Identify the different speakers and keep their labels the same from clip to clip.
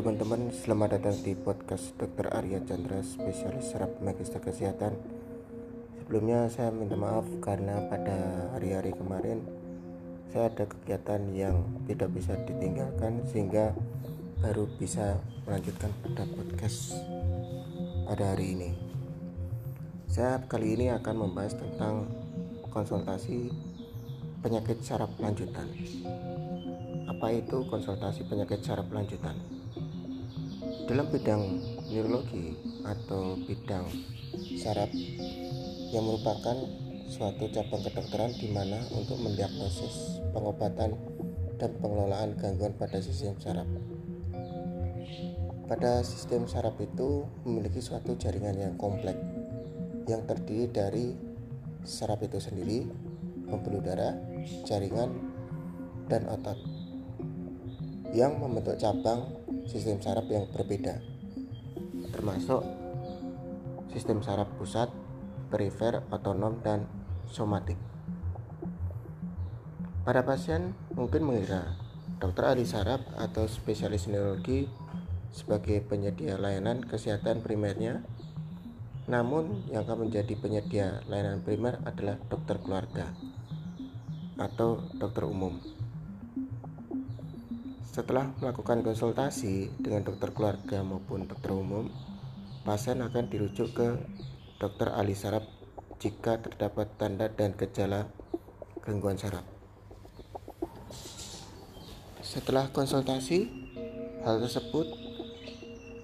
Speaker 1: teman-teman, selamat datang di podcast Dr. Arya Chandra, spesialis saraf magister kesehatan. Sebelumnya saya minta maaf karena pada hari-hari kemarin saya ada kegiatan yang tidak bisa ditinggalkan sehingga baru bisa melanjutkan pada podcast pada hari ini. Saya kali ini akan membahas tentang konsultasi penyakit saraf lanjutan. Apa itu konsultasi penyakit saraf lanjutan? Dalam bidang neurologi atau bidang saraf yang merupakan suatu cabang kedokteran di mana untuk mendiagnosis pengobatan dan pengelolaan gangguan pada sistem saraf. Pada sistem saraf itu memiliki suatu jaringan yang kompleks yang terdiri dari saraf itu sendiri, pembuluh darah, jaringan, dan otot yang membentuk cabang sistem saraf yang berbeda, termasuk sistem saraf pusat, perifer, otonom, dan somatik. Para pasien mungkin mengira dokter ahli saraf atau spesialis neurologi sebagai penyedia layanan kesehatan primernya, namun yang akan menjadi penyedia layanan primer adalah dokter keluarga atau dokter umum. Setelah melakukan konsultasi dengan dokter keluarga maupun dokter umum, pasien akan dirujuk ke dokter ahli saraf jika terdapat tanda dan gejala gangguan saraf. Setelah konsultasi, hal tersebut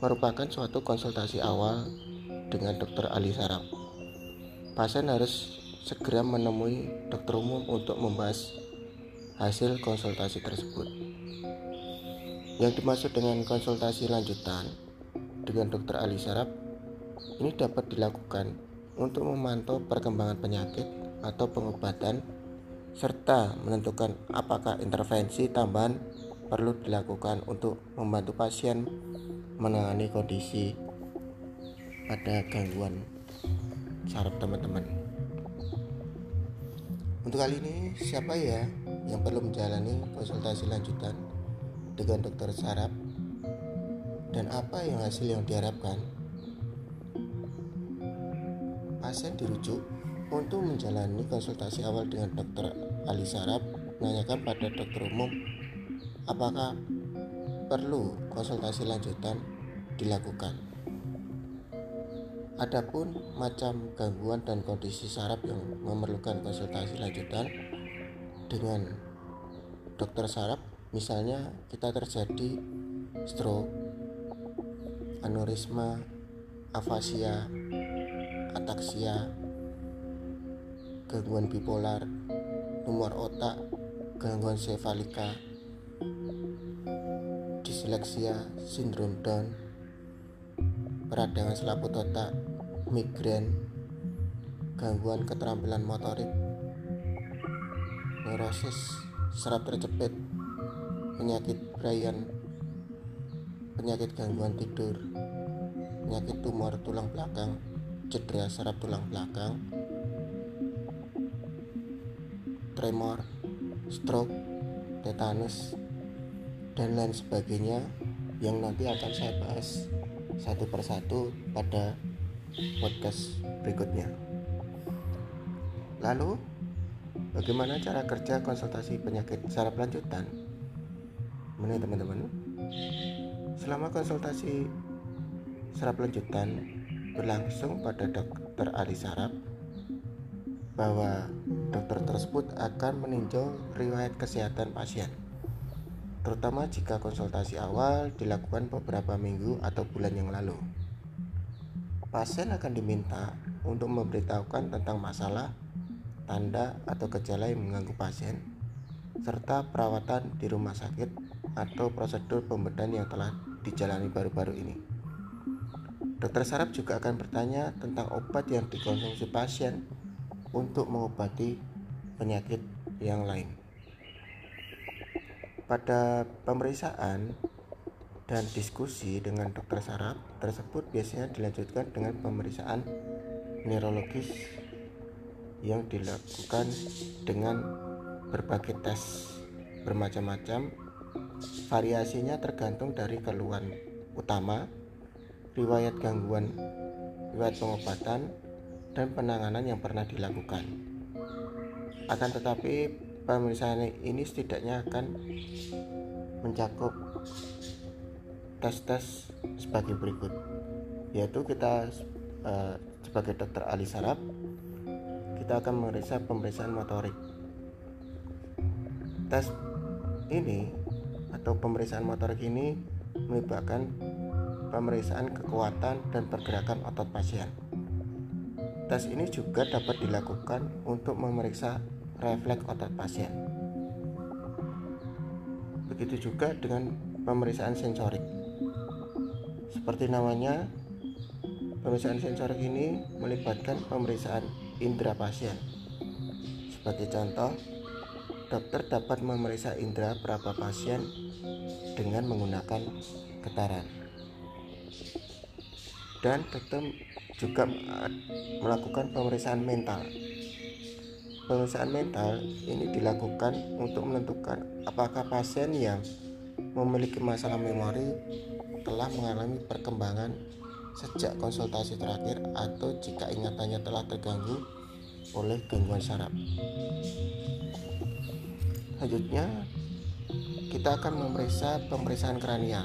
Speaker 1: merupakan suatu konsultasi awal dengan dokter ahli saraf. Pasien harus segera menemui dokter umum untuk membahas hasil konsultasi tersebut. Yang dimaksud dengan konsultasi lanjutan dengan dokter ahli saraf ini dapat dilakukan untuk memantau perkembangan penyakit atau pengobatan serta menentukan apakah intervensi tambahan perlu dilakukan untuk membantu pasien menangani kondisi pada gangguan saraf teman-teman. Untuk kali ini siapa ya yang perlu menjalani konsultasi lanjutan? Dengan dokter saraf dan apa yang hasil yang diharapkan? Pasien dirujuk untuk menjalani konsultasi awal dengan dokter ahli saraf menanyakan pada dokter umum apakah perlu konsultasi lanjutan dilakukan? Adapun macam gangguan dan kondisi saraf yang memerlukan konsultasi lanjutan dengan dokter saraf Misalnya kita terjadi stroke, aneurisma, afasia, ataksia, gangguan bipolar, tumor otak, gangguan sefalika, disleksia, sindrom Down, peradangan selaput otak, migrain, gangguan keterampilan motorik, neurosis, serap terjepit, penyakit Brian, penyakit gangguan tidur, penyakit tumor tulang belakang, cedera saraf tulang belakang, tremor, stroke, tetanus, dan lain sebagainya yang nanti akan saya bahas satu persatu pada podcast berikutnya. Lalu, bagaimana cara kerja konsultasi penyakit saraf lanjutan? Mana teman-teman? Selama konsultasi saraf lanjutan berlangsung pada dokter ahli saraf bahwa dokter tersebut akan meninjau riwayat kesehatan pasien terutama jika konsultasi awal dilakukan beberapa minggu atau bulan yang lalu. Pasien akan diminta untuk memberitahukan tentang masalah, tanda, atau gejala yang mengganggu pasien, serta perawatan di rumah sakit atau prosedur pembedahan yang telah dijalani baru-baru ini. Dokter saraf juga akan bertanya tentang obat yang dikonsumsi pasien untuk mengobati penyakit yang lain. Pada pemeriksaan dan diskusi dengan dokter saraf tersebut biasanya dilanjutkan dengan pemeriksaan neurologis yang dilakukan dengan berbagai tes bermacam-macam variasinya tergantung dari keluhan utama, riwayat gangguan, riwayat pengobatan, dan penanganan yang pernah dilakukan. Akan tetapi, pemeriksaan ini setidaknya akan mencakup tes-tes sebagai berikut, yaitu kita eh, sebagai dokter ahli saraf, kita akan memeriksa pemeriksaan motorik. Tes ini atau pemeriksaan motorik ini melibatkan pemeriksaan kekuatan dan pergerakan otot pasien. Tes ini juga dapat dilakukan untuk memeriksa refleks otot pasien. Begitu juga dengan pemeriksaan sensorik. Seperti namanya, pemeriksaan sensorik ini melibatkan pemeriksaan indera pasien. Sebagai contoh, dokter dapat memeriksa indera berapa pasien dengan menggunakan getaran. Dan dokter juga melakukan pemeriksaan mental. Pemeriksaan mental ini dilakukan untuk menentukan apakah pasien yang memiliki masalah memori telah mengalami perkembangan sejak konsultasi terakhir atau jika ingatannya telah terganggu oleh gangguan saraf. Selanjutnya, kita akan memeriksa pemeriksaan kranial.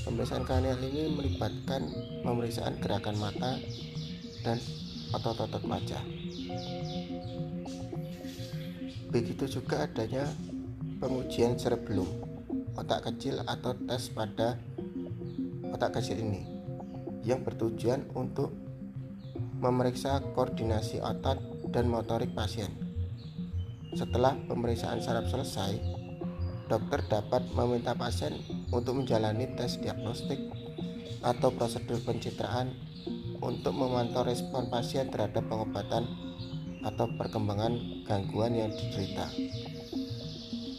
Speaker 1: Pemeriksaan kranial ini melibatkan pemeriksaan gerakan mata dan otot-otot wajah. Begitu juga adanya pengujian cerebellum, otak kecil atau tes pada otak kecil ini yang bertujuan untuk memeriksa koordinasi otot dan motorik pasien. Setelah pemeriksaan saraf selesai, dokter dapat meminta pasien untuk menjalani tes diagnostik atau prosedur pencitraan untuk memantau respon pasien terhadap pengobatan atau perkembangan gangguan yang diderita.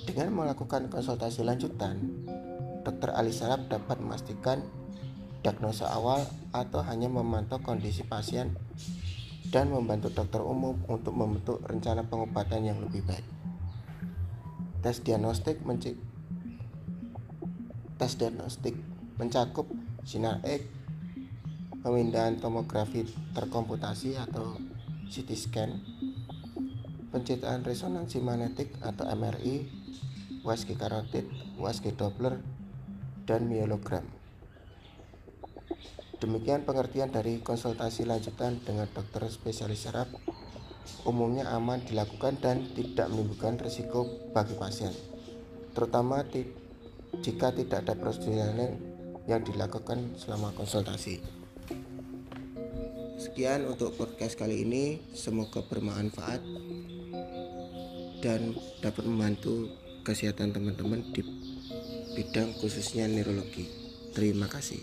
Speaker 1: Dengan melakukan konsultasi lanjutan, dokter ahli saraf dapat memastikan diagnosa awal atau hanya memantau kondisi pasien dan membantu dokter umum untuk membentuk rencana pengobatan yang lebih baik. Tes diagnostik mencik tes diagnostik mencakup sinar X, pemindahan tomografi terkomputasi atau CT scan, pencitraan resonansi magnetik atau MRI, USG karotid, USG Doppler, dan myelogram. Demikian pengertian dari konsultasi lanjutan dengan dokter spesialis saraf umumnya aman dilakukan dan tidak menimbulkan risiko bagi pasien, terutama jika tidak ada prosedur lain yang dilakukan selama konsultasi. Sekian untuk podcast kali ini, semoga bermanfaat dan dapat membantu kesehatan teman-teman di bidang khususnya neurologi. Terima kasih.